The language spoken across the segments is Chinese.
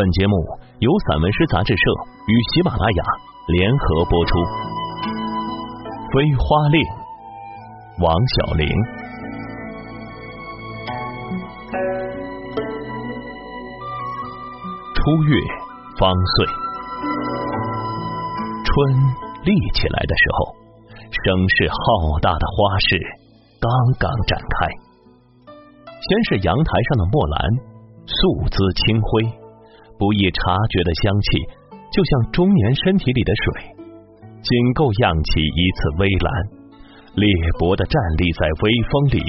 本节目由散文诗杂志社与喜马拉雅联合播出。《飞花令》，王小玲。初月方岁，春立起来的时候，声势浩大的花市刚刚展开。先是阳台上的墨兰，素姿清辉，不易察觉的香气，就像中年身体里的水，仅够漾起一次微澜，裂帛的站立在微风里，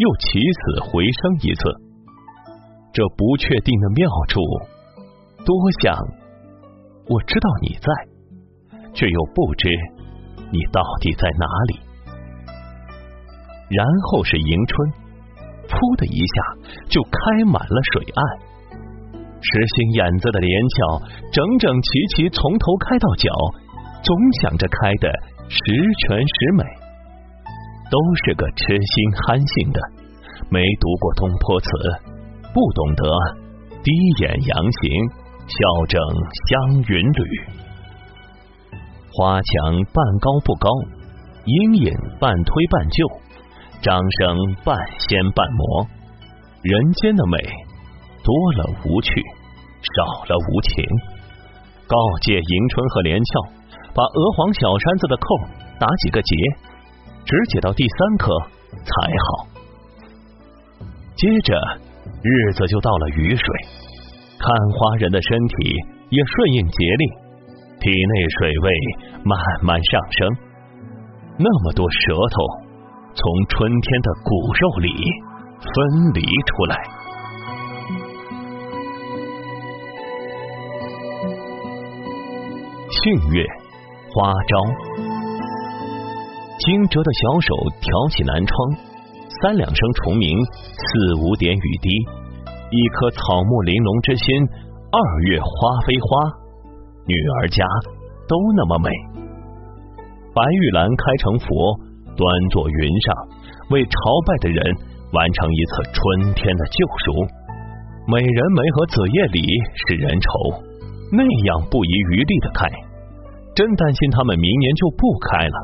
又起死回生一次。这不确定的妙处，多像我知道你在，却又不知你到底在哪里。然后是迎春。噗的一下就开满了水岸，实心眼子的连翘，整整齐齐从头开到脚，总想着开的十全十美。都是个痴心憨性的，没读过东坡词，不懂得低眼扬行，笑整香云缕。花墙半高不高，阴影半推半就。掌声半仙半魔，人间的美多了无趣，少了无情。告诫迎春和连翘，把鹅黄小衫子的扣打几个结，只解到第三颗才好。接着日子就到了雨水，看花人的身体也顺应节令，体内水位慢慢上升。那么多舌头。从春天的骨肉里分离出来。杏月花朝，惊蛰的小手挑起南窗，三两声虫鸣，四五点雨滴，一颗草木玲珑之心。二月花非花，女儿家都那么美。白玉兰开成佛。端坐云上，为朝拜的人完成一次春天的救赎。美人梅和紫叶李使人愁，那样不遗余力的开，真担心他们明年就不开了。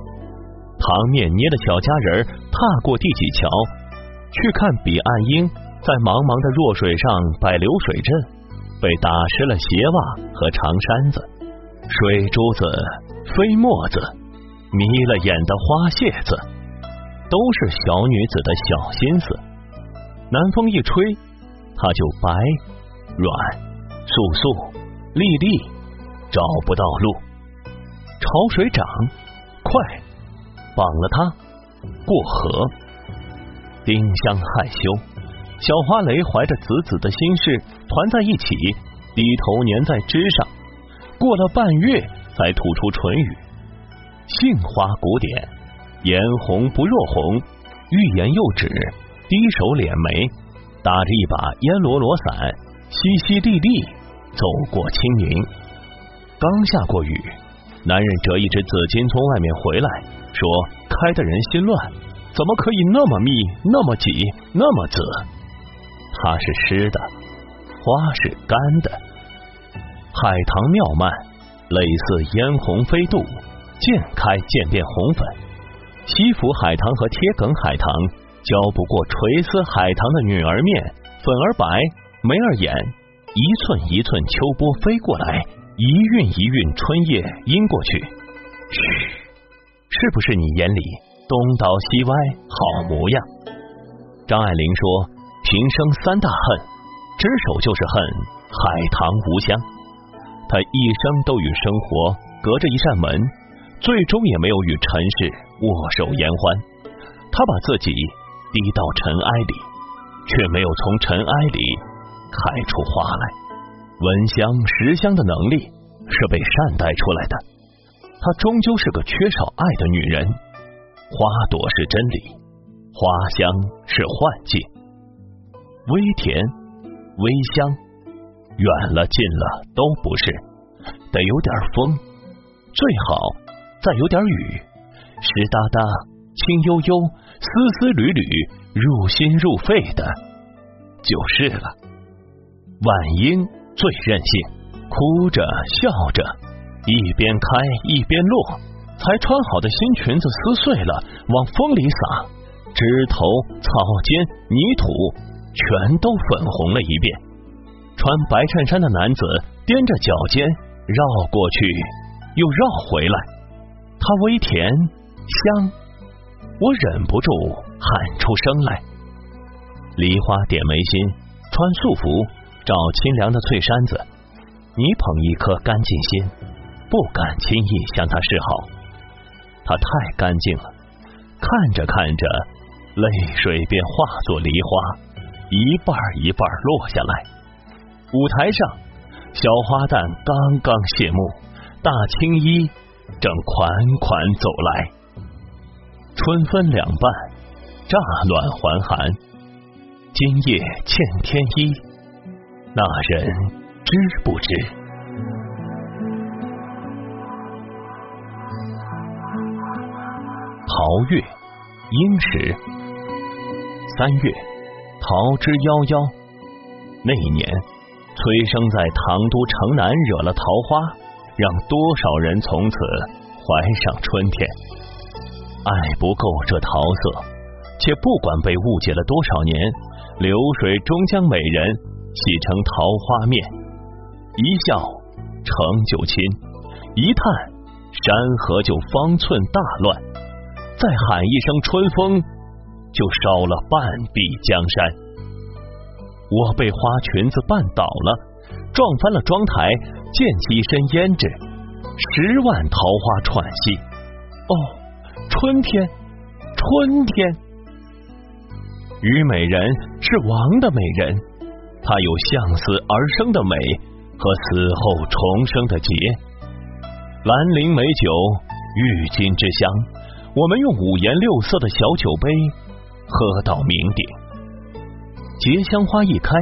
唐面捏的小佳人踏过第几桥，去看彼岸英在茫茫的弱水上摆流水阵，被打湿了鞋袜和长衫子，水珠子飞沫子。迷了眼的花谢子，都是小女子的小心思。南风一吹，它就白、软、素素、粒粒，找不到路。潮水涨，快，绑了它过河。丁香害羞，小花蕾怀着子子的心事团在一起，低头粘在枝上，过了半月才吐出唇语。杏花古典，颜红不若红，欲言又止，低首敛眉，打着一把烟罗罗伞，淅淅沥沥走过清明。刚下过雨，男人折一只紫金从外面回来，说开的人心乱，怎么可以那么密，那么挤，那么紫？它是湿的，花是干的。海棠妙曼，类似嫣红飞渡。渐开渐变红粉，西府海棠和贴梗海棠交不过垂丝海棠的女儿面，粉儿白，眉儿眼，一寸一寸秋波飞过来，一韵一韵春夜阴过去。嘘，是不是你眼里东倒西歪好模样？张爱玲说：“平生三大恨，只手就是恨海棠无香。”她一生都与生活隔着一扇门。最终也没有与尘世握手言欢，他把自己低到尘埃里，却没有从尘埃里开出花来。闻香识香的能力是被善待出来的，她终究是个缺少爱的女人。花朵是真理，花香是幻境，微甜微香，远了近了都不是，得有点风，最好。再有点雨，湿哒哒、轻悠悠、丝丝缕缕、入心入肺的，就是了。晚莺最任性，哭着笑着，一边开一边落，才穿好的新裙子撕碎了，往风里撒，枝头、草尖、泥土全都粉红了一遍。穿白衬衫的男子踮着脚尖绕过去，又绕回来，他微甜香，我忍不住喊出声来。梨花点眉心，穿素服，找清凉的翠衫子。你捧一颗干净心，不敢轻易向他示好。他太干净了，看着看着，泪水便化作梨花，一半一半落下来。舞台上，小花旦刚刚谢幕，大青衣正款款走来。春分两半，乍暖还寒。今夜欠天衣，那人知不知？桃月，应时。三月，桃之夭夭。那一年，崔生在唐都城南惹了桃花，让多少人从此怀上春天。爱不够这桃色，且不管被误解了多少年。流水终将美人洗成桃花面，一笑成九亲，一叹山河就方寸大乱，再喊一声春风，就烧了半壁江山。我被花裙子绊倒了，撞翻了妆台，溅起一身胭脂，十万桃花喘息。哦，春天，春天。虞美人是王的美人，它有向死而生的美和死后重生的劫。兰陵美酒，郁金之香，我们用五颜六色的小酒杯喝到酩酊。结香花一开，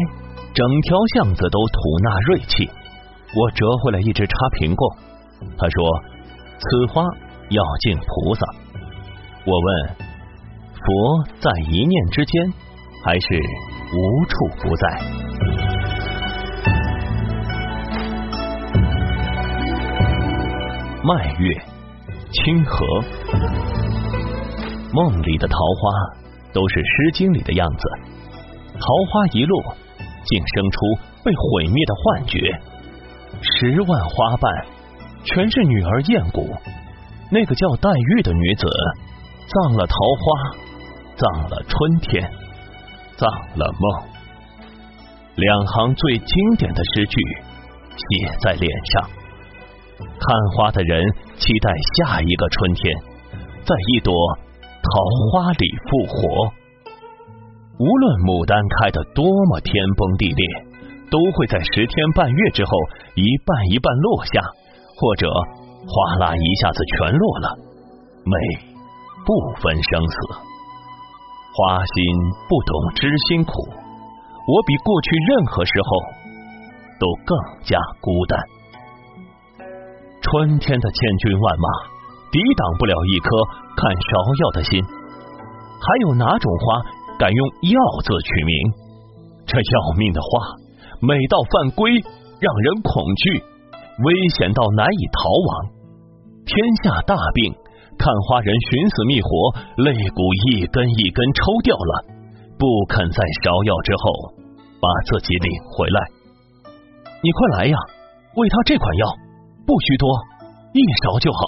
整条巷子都吐纳瑞气。我折回来一只插瓶供，他说：“此花要敬菩萨。”我问。佛在一念之间，还是无处不在？麦月，清河，梦里的桃花都是《诗经》里的样子。桃花一落，竟生出被毁灭的幻觉。十万花瓣，全是女儿艳骨。那个叫黛玉的女子，葬了桃花。葬了春天，葬了梦。两行最经典的诗句写在脸上。看花的人期待下一个春天，在一朵桃花里复活。无论牡丹开的多么天崩地裂，都会在十天半月之后一半一半落下，或者哗啦一下子全落了。美不分生死。花心不懂知心苦，我比过去任何时候都更加孤单。春天的千军万马抵挡不了一颗看芍药的心。还有哪种花敢用“药”字取名？这要命的花，美到犯规，让人恐惧，危险到难以逃亡。天下大病。看花人寻死觅活，肋骨一根一根抽掉了，不肯在芍药之后把自己领回来。你快来呀，喂他这款药，不需多，一勺就好。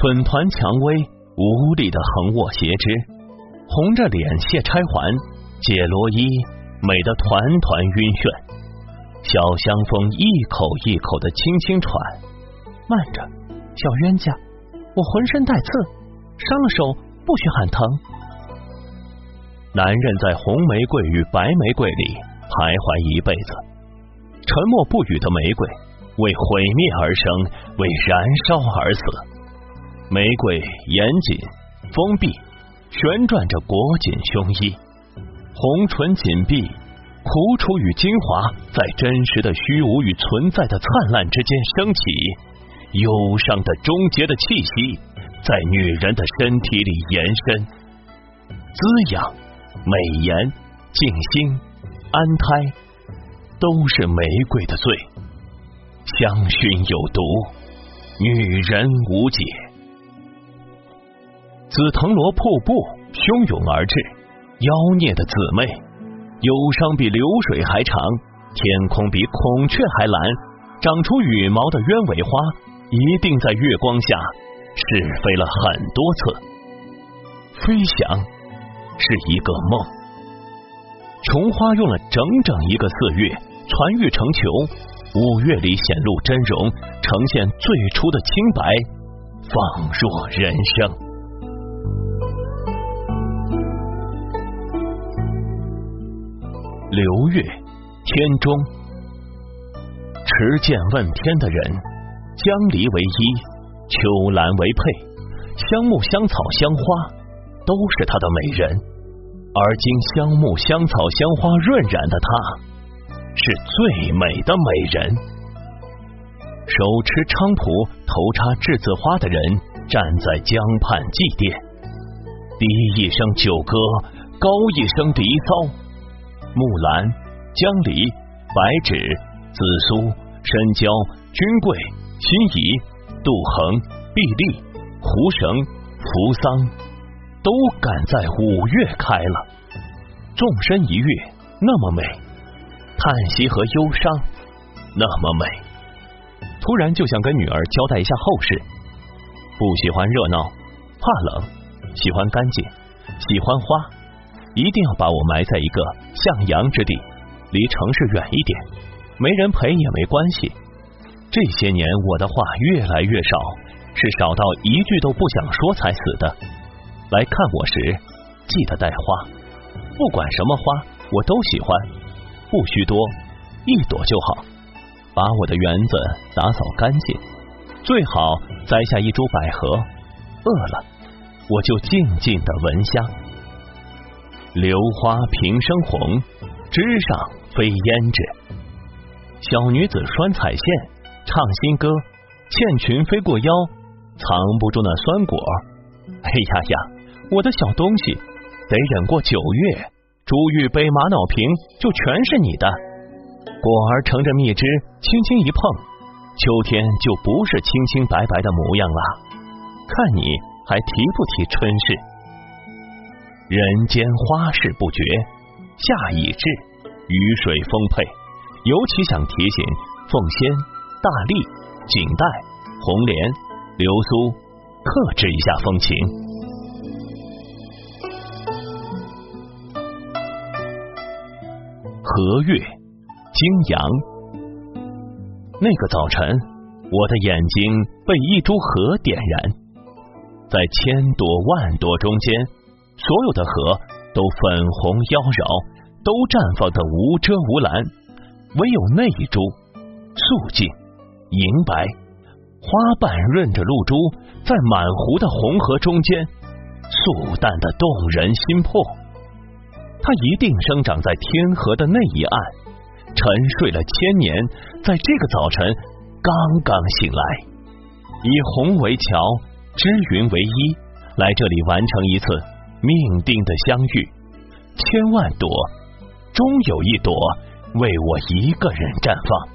粉团蔷薇无力的横卧斜枝，红着脸卸钗环，解罗衣，美得团团晕眩。小香风一口一口的轻轻喘，慢着。小冤家，我浑身带刺，伤了手不许喊疼。男人在红玫瑰与白玫瑰里徘徊一辈子，沉默不语的玫瑰为毁灭而生，为燃烧而死。玫瑰严谨封闭，旋转着裹紧胸衣，红唇紧闭，苦楚与精华在真实的虚无与存在的灿烂之间升起。忧伤的终结的气息，在女人的身体里延伸，滋养、美颜、静心、安胎，都是玫瑰的罪。香薰有毒，女人无解。紫藤萝瀑布汹涌而至，妖孽的姊妹，忧伤比流水还长，天空比孔雀还蓝，长出羽毛的鸢尾花，一定在月光下试飞了很多次。飞翔是一个梦，琼花用了整整一个四月传育成球，五月里显露真容，呈现最初的清白，仿若人生。流月天中，持剑问天的人，江离为衣，秋兰为佩，香木香草香花。都是他的美人，而今香木、香草、香花润染的她，是最美的美人。手持菖蒲、头插栀子花的人，站在江畔祭奠，低一声九歌，高一声笛骚。木兰、江离、白芷、紫苏、深交、君桂、辛夷、杜衡、碧丽、胡绳、扶桑。都赶在五月开了，纵身一跃，那么美；叹息和忧伤，那么美。突然就想跟女儿交代一下后事：不喜欢热闹，怕冷，喜欢干净，喜欢花，一定要把我埋在一个向阳之地，离城市远一点。没人陪也没关系。这些年我的话越来越少，是少到一句都不想说才死的。来看我时，记得带花，不管什么花我都喜欢，不需多，一朵就好。把我的园子打扫干净，最好栽下一株百合。饿了，我就静静的闻香。榴花平生红，枝上飞胭脂。小女子拴彩线，唱新歌，倩裙飞过腰，藏不住那酸果。哎呀呀！我的小东西，得忍过九月，珠玉杯、玛瑙瓶就全是你的。果儿乘着蜜汁，轻轻一碰，秋天就不是清清白白的模样了。看你还提不提春事？人间花事不绝，夏已至，雨水丰沛，尤其想提醒凤仙、大力、锦带、红莲、流苏，克制一下风情。和月，惊阳。那个早晨，我的眼睛被一株荷点燃，在千朵万朵中间，所有的荷都粉红妖娆，都绽放的无遮无拦，唯有那一株素净银白，花瓣润着露珠，在满湖的红河中间，素淡的动人心魄。它一定生长在天河的那一岸，沉睡了千年，在这个早晨刚刚醒来，以红为桥，织云为衣，来这里完成一次命定的相遇。千万朵，终有一朵为我一个人绽放。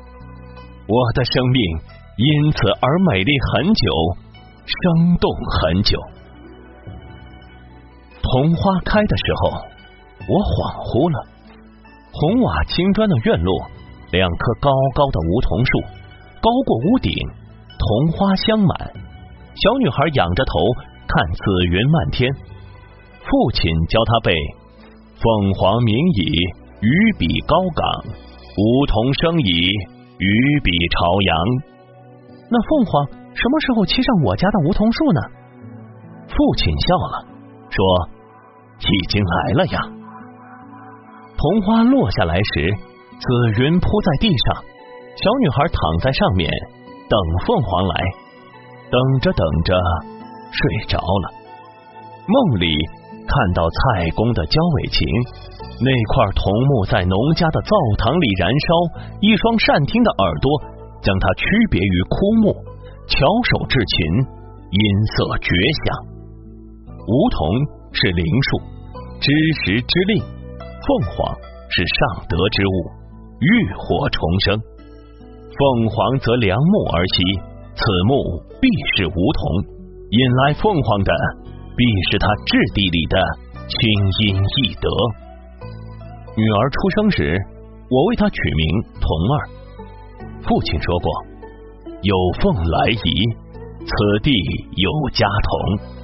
我的生命因此而美丽很久，生动很久。桐花开的时候。我恍惚了，红瓦青砖的院落，两棵高高的梧桐树，高过屋顶，桐花香满。小女孩仰着头看紫云漫天，父亲教她背“凤凰鸣矣，鱼比高岗；梧桐生矣，鱼比朝阳。”那凤凰什么时候栖上我家的梧桐树呢？父亲笑了，说：“已经来了呀。”红花落下来时，紫云铺在地上，小女孩躺在上面等凤凰来，等着等着睡着了。梦里看到蔡公的焦尾琴，那块桐木在农家的灶堂里燃烧，一双善听的耳朵将它区别于枯木，巧手制琴，音色绝响。梧桐是灵树，知时知令。凤凰是上德之物，浴火重生。凤凰则良木而栖，此木必是梧桐，引来凤凰的必是他质地里的清音易德。女儿出生时，我为她取名童儿。父亲说过：“有凤来仪，此地有家童。”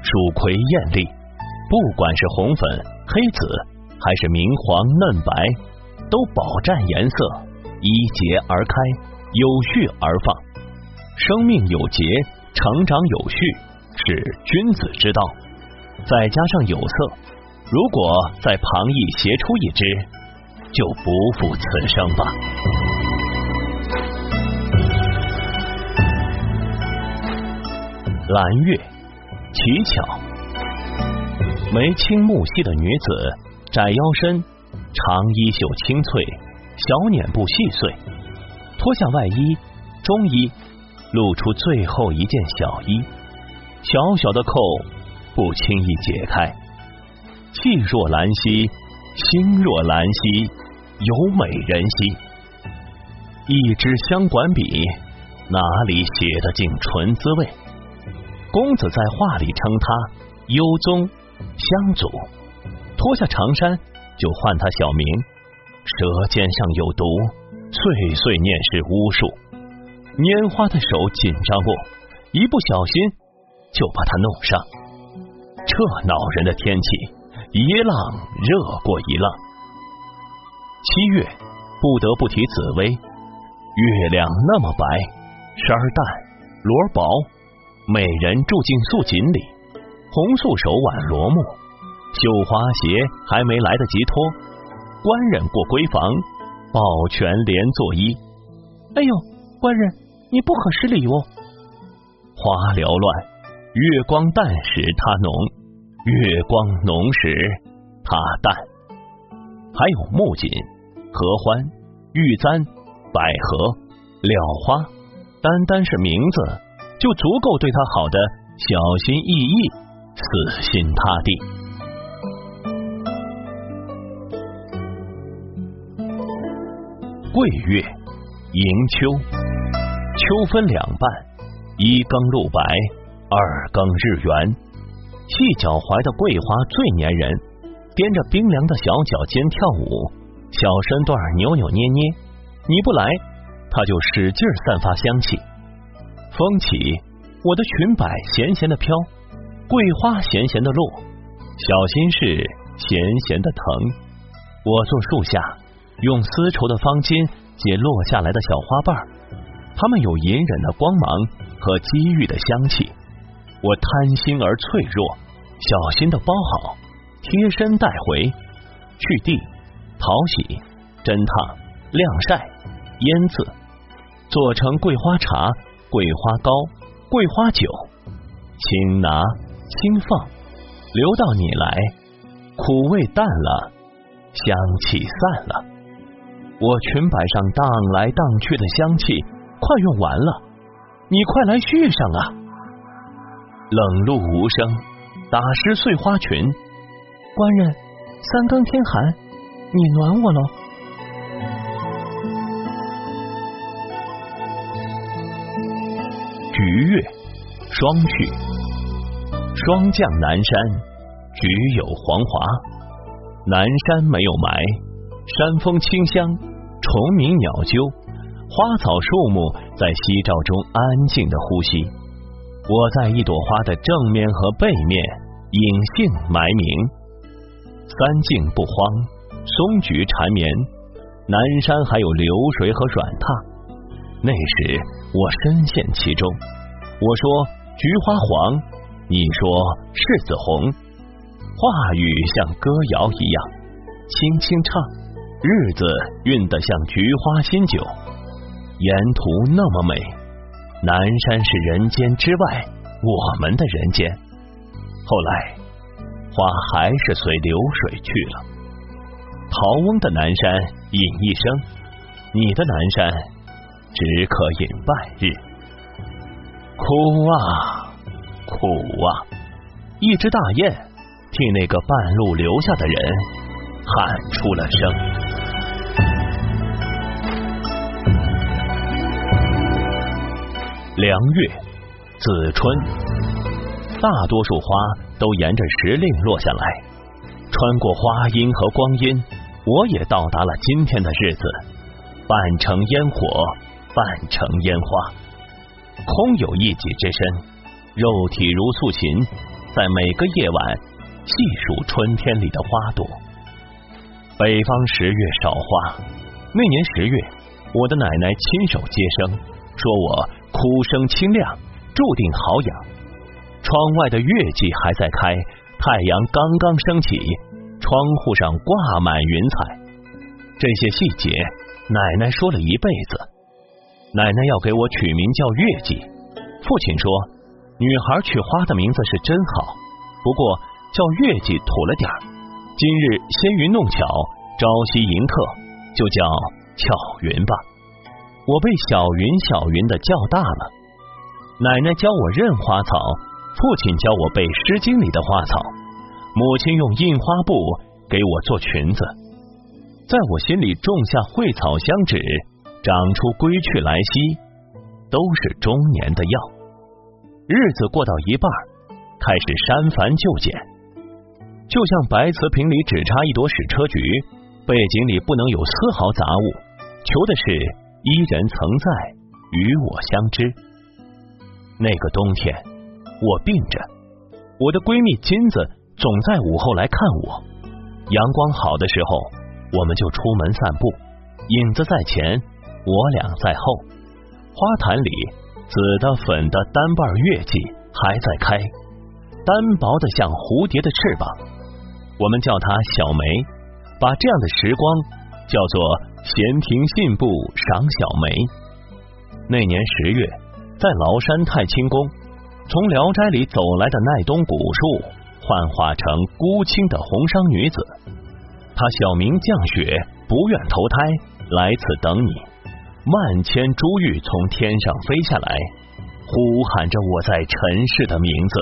蜀葵艳丽，不管是红粉、黑紫，还是明黄嫩白，都饱占颜色，依节而开，有序而放。生命有节，成长有序，是君子之道。再加上有色，如果在旁翼斜出一只，就不负此生吧。蓝月。奇巧，眉清目细的女子，窄腰身，长衣袖清脆，小捻部细碎，脱下外衣、中衣，露出最后一件小衣，小小的扣不轻易解开。气若兰兮，心若兰兮，有美人兮。一支香管笔，哪里写得尽纯滋味？公子在画里称他幽宗香祖，脱下长衫就唤他小名，舌尖上有毒，碎碎念是巫术。拈花的手紧张过，一不小心就把他弄伤。这恼人的天气，一浪热过一浪。七月不得不提紫薇，月亮那么白，衫儿淡，罗薄。美人住进素锦里，红素手挽罗幕，绣花鞋还没来得及脱，官人过闺房，抱拳连作揖。哎呦，官人，你不可失礼哦。花缭乱，月光淡时它浓，月光浓时它淡。还有木槿、合欢、玉簪、百合、蓼花，单单是名字。就足够对他好的小心翼翼、死心塌地。桂月迎秋，秋分两半，一更露白，二更日圆。细脚踝的桂花最粘人，踮着冰凉的小脚尖跳舞，小身段扭扭捏捏。你不来，它就使劲散发香气。风起，我的裙摆咸咸的飘，桂花咸咸的落，小心事咸咸的疼。我坐树下，用丝绸的方巾接落下来的小花瓣，它们有隐忍的光芒和机遇的香气。我贪心而脆弱，小心的包好，贴身带回，去蒂、淘洗、蒸烫、晾晒、腌渍，做成桂花茶。桂花糕、桂花酒，请拿轻放，留到你来，苦味淡了，香气散了。我裙摆上荡来荡去的香气快用完了，你快来续上啊！冷露无声，打湿碎花裙。官人，三更天寒，你暖我喽。菊月霜雪，霜降南山，菊有黄华。南山没有霾，山风清香，虫鸣鸟啾，花草树木在夕照中安静的呼吸。我在一朵花的正面和背面隐姓埋名。三径不荒，松菊缠绵，南山还有流水和软榻。那时我深陷其中，我说菊花黄，你说柿子红，话语像歌谣一样，轻轻唱，日子韵得像菊花新酒，沿途那么美，南山是人间之外，我们的人间。后来花还是随流水去了，陶翁的南山隐一生，你的南山。只可饮半日，哭啊苦啊！一只大雁替那个半路留下的人喊出了声。凉月、子春，大多数花都沿着时令落下来，穿过花荫和光阴，我也到达了今天的日子。半城烟火，半城烟花，空有一己之身。肉体如素琴，在每个夜晚细数春天里的花朵。北方十月少花，那年十月，我的奶奶亲手接生，说我。哭声清亮，注定好养。窗外的月季还在开，太阳刚刚升起，窗户上挂满云彩。这些细节，奶奶说了一辈子。奶奶要给我取名叫月季。父亲说，女孩取花的名字是真好，不过叫月季土了点儿。今日仙云弄巧，朝夕迎客，就叫巧云吧。我被小云小云的叫大了，奶奶教我认花草，父亲教我背《诗经》里的花草，母亲用印花布给我做裙子，在我心里种下蕙草香纸，长出归去来兮，都是中年的药。日子过到一半，开始删繁就简，就像白瓷瓶里只插一朵矢车菊，背景里不能有丝毫杂物，求的是。伊人曾在，与我相知。那个冬天，我病着，我的闺蜜金子总在午后来看我。阳光好的时候，我们就出门散步，影子在前，我俩在后。花坛里，紫的、粉的单瓣月季还在开，单薄的像蝴蝶的翅膀。我们叫它小梅，把这样的时光叫做。闲庭信步赏小梅。那年十月，在崂山太清宫，从《聊斋》里走来的奈冬古树，幻化成孤清的红裳女子。她小名降雪，不愿投胎，来此等你。万千珠玉从天上飞下来，呼喊着我在尘世的名字。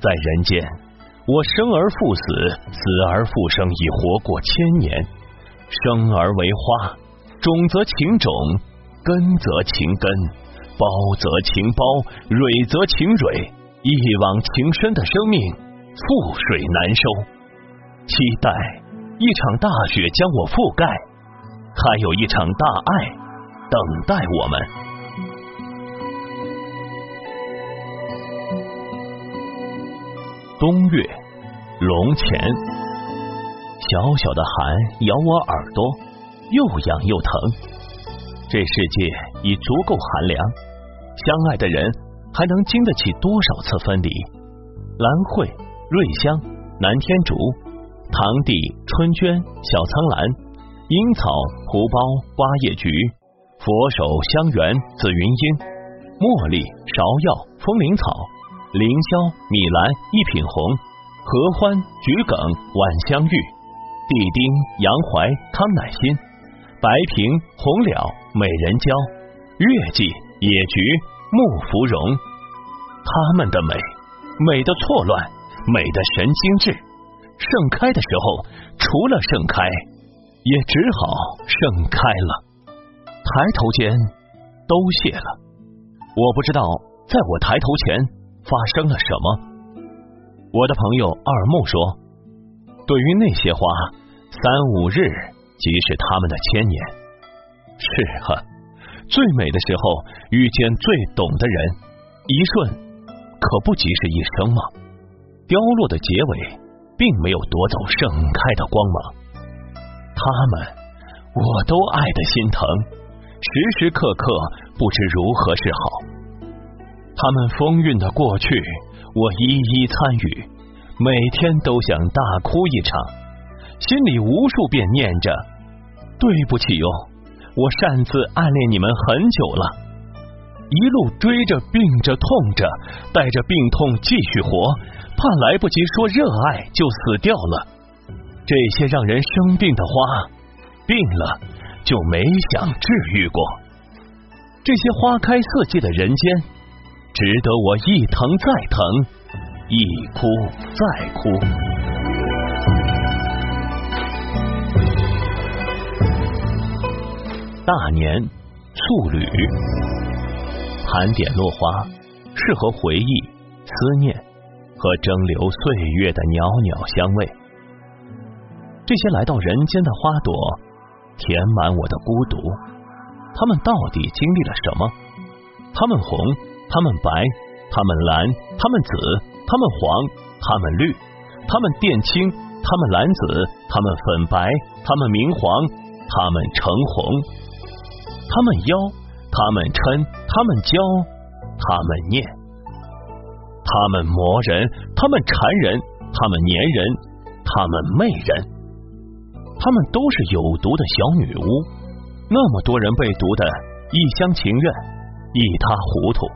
在人间，我生而复死，死而复生，已活过千年。生而为花，种则情种，根则情根，包则情包，蕊则情蕊。一往情深的生命，覆水难收。期待一场大雪将我覆盖，还有一场大爱等待我们。冬月，龙潜。小小的寒咬我耳朵，又痒又疼。这世界已足够寒凉，相爱的人还能经得起多少次分离？兰蕙、瑞香、南天竹、堂弟、春娟、小苍兰、樱草、蒲苞、花叶菊、佛手、香橼、紫云英、茉莉、芍药、风铃草、凌霄、米兰、一品红、合欢、桔梗、晚香玉。地丁、洋槐、康乃馨、白萍、红蓼、美人蕉、月季、野菊、木芙蓉，它们的美，美的错乱，美的神经质。盛开的时候，除了盛开，也只好盛开了。抬头间，都谢了。我不知道，在我抬头前发生了什么。我的朋友二木说，对于那些花。三五日即是他们的千年。是啊，最美的时候遇见最懂的人，一瞬可不即是一生吗？凋落的结尾，并没有夺走盛开的光芒。他们，我都爱的心疼，时时刻刻不知如何是好。他们风韵的过去，我一一参与，每天都想大哭一场。心里无数遍念着：“对不起哟，我擅自暗恋你们很久了。一路追着，病着，痛着，带着病痛继续活，怕来不及说热爱就死掉了。这些让人生病的花，病了就没想治愈过。这些花开四季的人间，值得我一疼再疼，一哭再哭。”大年，素履，盘点落花，适合回忆、思念和蒸馏岁月的袅袅香味。这些来到人间的花朵，填满我的孤独。它们到底经历了什么？它们红，它们白，它们蓝，它们紫，它们黄，它们绿，它们靛青，它们蓝紫，它们粉白，它们明黄，它们橙红。它们妖，它们嗔，它们娇，它们念。它们磨人，它们缠人，它们粘人，它们媚人。他们都是有毒的小女巫，那么多人被毒的一厢情愿，一塌糊涂。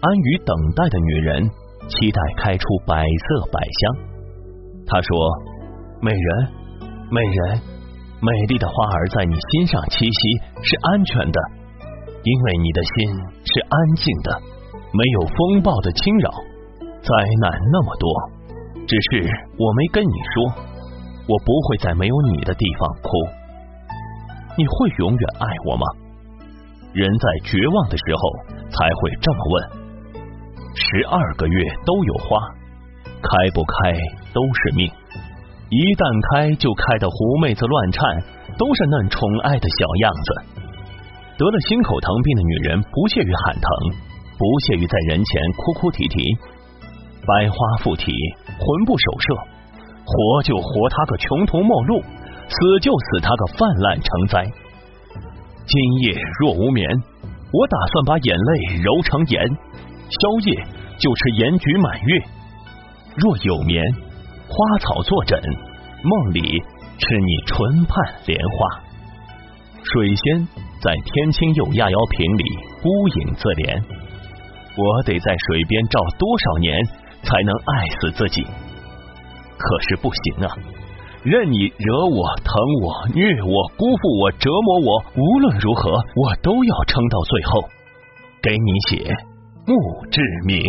安于等待的女人，期待开出百色百香。她说：“美人，美人，美丽的花儿在你心上栖息是安全的，因为你的心是安静的，没有风暴的侵扰。灾难那么多，只是我没跟你说。”我不会在没有你的地方哭。你会永远爱我吗？人在绝望的时候才会这么问。十二个月都有花，开不开都是命。一旦开，就开得狐妹子乱颤，都是嫩宠爱的小样子。得了心口疼病的女人不屑于喊疼，不屑于在人前哭哭啼啼。百花附体，魂不守舍。活就活他个穷途末路，死就死他个泛滥成灾。今夜若无眠，我打算把眼泪揉成盐，宵夜就吃盐菊满月。若有眠，花草坐枕，梦里吃你唇畔莲花。水仙在天青釉压窑瓶里孤影自怜，我得在水边照多少年，才能爱死自己？可是不行啊！任你惹我、疼我、虐我、辜负我、折磨我，无论如何，我都要撑到最后，给你写墓志铭。